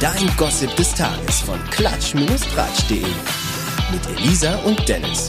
Dein Gossip des Tages von klatsch-tratsch.de. Mit Elisa und Dennis.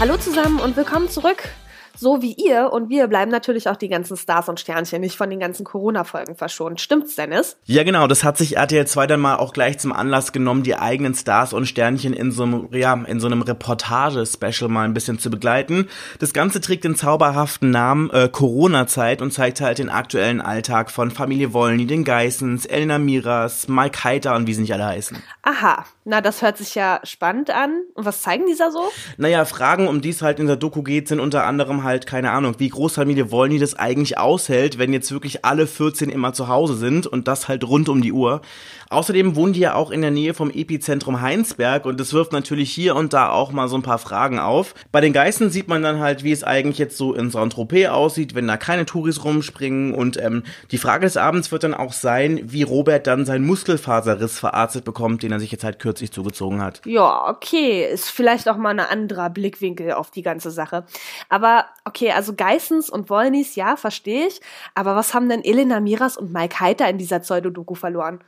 Hallo zusammen und willkommen zurück so wie ihr und wir bleiben natürlich auch die ganzen Stars und Sternchen nicht von den ganzen Corona-Folgen verschont. Stimmt's, Dennis? Ja, genau. Das hat sich RTL 2 dann mal auch gleich zum Anlass genommen, die eigenen Stars und Sternchen in so einem, ja, in so einem Reportage-Special mal ein bisschen zu begleiten. Das Ganze trägt den zauberhaften Namen äh, Corona-Zeit und zeigt halt den aktuellen Alltag von Familie Wollny, den Geissens, Elena Miras, Mike Heiter und wie sie nicht alle heißen. Aha. Na, das hört sich ja spannend an. Und was zeigen dieser so? Naja, Fragen, um die es halt in der Doku geht, sind unter anderem halt, keine Ahnung, wie Großfamilie Wollny das eigentlich aushält, wenn jetzt wirklich alle 14 immer zu Hause sind und das halt rund um die Uhr. Außerdem wohnen die ja auch in der Nähe vom Epizentrum Heinsberg und das wirft natürlich hier und da auch mal so ein paar Fragen auf. Bei den Geißen sieht man dann halt, wie es eigentlich jetzt so in Saint-Tropez aussieht, wenn da keine Touris rumspringen und ähm, die Frage des Abends wird dann auch sein, wie Robert dann seinen Muskelfaserriss verarztet bekommt, den er sich jetzt halt kürzlich zugezogen hat. Ja, okay, ist vielleicht auch mal ein anderer Blickwinkel auf die ganze Sache. Aber okay, also Geissens und Wollnys, ja, verstehe ich. Aber was haben denn Elena Miras und Mike Heiter in dieser Pseudodoku verloren?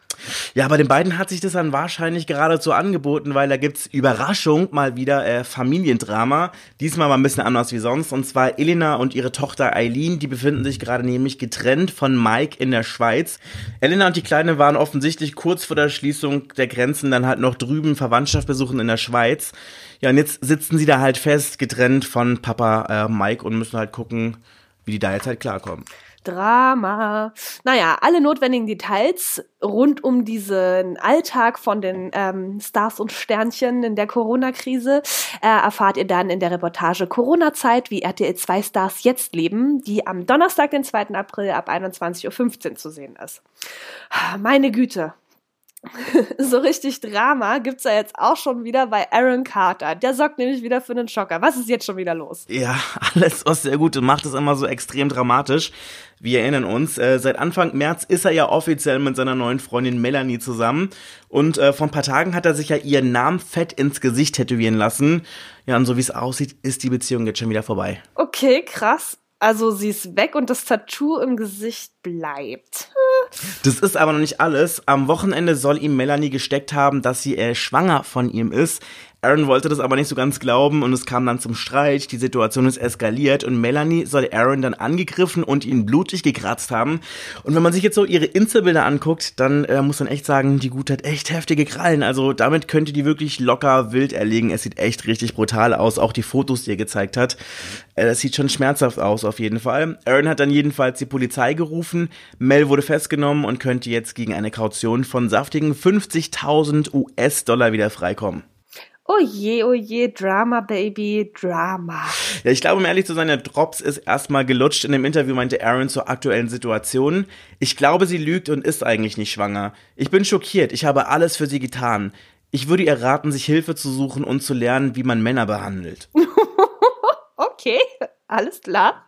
Ja, bei den beiden hat sich das dann wahrscheinlich geradezu angeboten, weil da gibt's Überraschung mal wieder äh, Familiendrama. Diesmal mal ein bisschen anders wie sonst. Und zwar Elena und ihre Tochter Eileen, die befinden sich gerade nämlich getrennt von Mike in der Schweiz. Elena und die Kleine waren offensichtlich kurz vor der Schließung der Grenzen dann halt noch drüben Verwandtschaft besuchen in der Schweiz. Ja, und jetzt sitzen sie da halt fest, getrennt von Papa äh, Mike und müssen halt gucken, wie die da jetzt halt klarkommen. Drama. Naja, alle notwendigen Details rund um diesen Alltag von den ähm, Stars und Sternchen in der Corona-Krise äh, erfahrt ihr dann in der Reportage Corona-Zeit, wie RTL 2 Stars jetzt leben, die am Donnerstag, den 2. April ab 21.15 Uhr zu sehen ist. Meine Güte, so richtig Drama gibt's ja jetzt auch schon wieder bei Aaron Carter. Der sorgt nämlich wieder für einen Schocker. Was ist jetzt schon wieder los? Ja, alles was sehr gut und macht es immer so extrem dramatisch. Wir erinnern uns, äh, seit Anfang März ist er ja offiziell mit seiner neuen Freundin Melanie zusammen. Und äh, vor ein paar Tagen hat er sich ja ihren Namen fett ins Gesicht tätowieren lassen. Ja, und so wie es aussieht, ist die Beziehung jetzt schon wieder vorbei. Okay, krass. Also sie ist weg und das Tattoo im Gesicht bleibt. Das ist aber noch nicht alles. Am Wochenende soll ihm Melanie gesteckt haben, dass sie äh, schwanger von ihm ist. Aaron wollte das aber nicht so ganz glauben und es kam dann zum Streit. Die Situation ist eskaliert und Melanie soll Aaron dann angegriffen und ihn blutig gekratzt haben. Und wenn man sich jetzt so ihre Insta-Bilder anguckt, dann äh, muss man echt sagen, die Gute hat echt heftige Krallen. Also damit könnte die wirklich locker wild erlegen. Es sieht echt richtig brutal aus. Auch die Fotos, die er gezeigt hat. Äh, das sieht schon schmerzhaft aus auf jeden Fall. Aaron hat dann jedenfalls die Polizei gerufen. Mel wurde festgenommen und könnte jetzt gegen eine Kaution von saftigen 50.000 US-Dollar wieder freikommen. Oh je, oh je, Drama, Baby, Drama. Ja, ich glaube, um ehrlich zu sein, der Drops ist erstmal gelutscht. In dem Interview meinte Aaron zur aktuellen Situation. Ich glaube, sie lügt und ist eigentlich nicht schwanger. Ich bin schockiert. Ich habe alles für sie getan. Ich würde ihr raten, sich Hilfe zu suchen und zu lernen, wie man Männer behandelt. okay alles klar.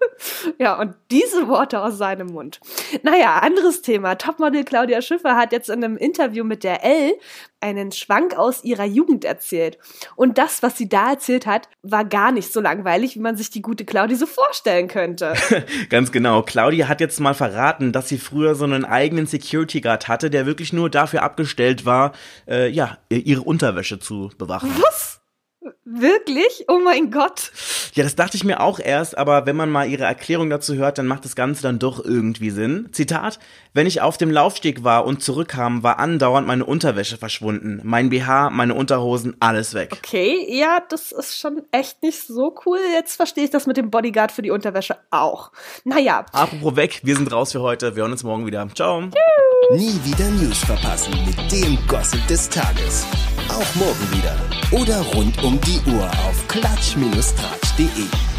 Ja, und diese Worte aus seinem Mund. Naja, anderes Thema. Topmodel Claudia Schiffer hat jetzt in einem Interview mit der L einen Schwank aus ihrer Jugend erzählt. Und das, was sie da erzählt hat, war gar nicht so langweilig, wie man sich die gute Claudia so vorstellen könnte. Ganz genau. Claudia hat jetzt mal verraten, dass sie früher so einen eigenen Security Guard hatte, der wirklich nur dafür abgestellt war, äh, ja, ihre Unterwäsche zu bewachen. Was? Wirklich? Oh mein Gott. Ja, das dachte ich mir auch erst, aber wenn man mal ihre Erklärung dazu hört, dann macht das Ganze dann doch irgendwie Sinn. Zitat, wenn ich auf dem Laufsteg war und zurückkam, war andauernd meine Unterwäsche verschwunden. Mein BH, meine Unterhosen, alles weg. Okay, ja, das ist schon echt nicht so cool. Jetzt verstehe ich das mit dem Bodyguard für die Unterwäsche auch. Naja. Apropos weg, wir sind raus für heute. Wir hören uns morgen wieder. Ciao. Nie wieder News verpassen mit dem Gossip des Tages. Auch morgen wieder. Oder rund um die Uhr auf klatsch-tratsch.de.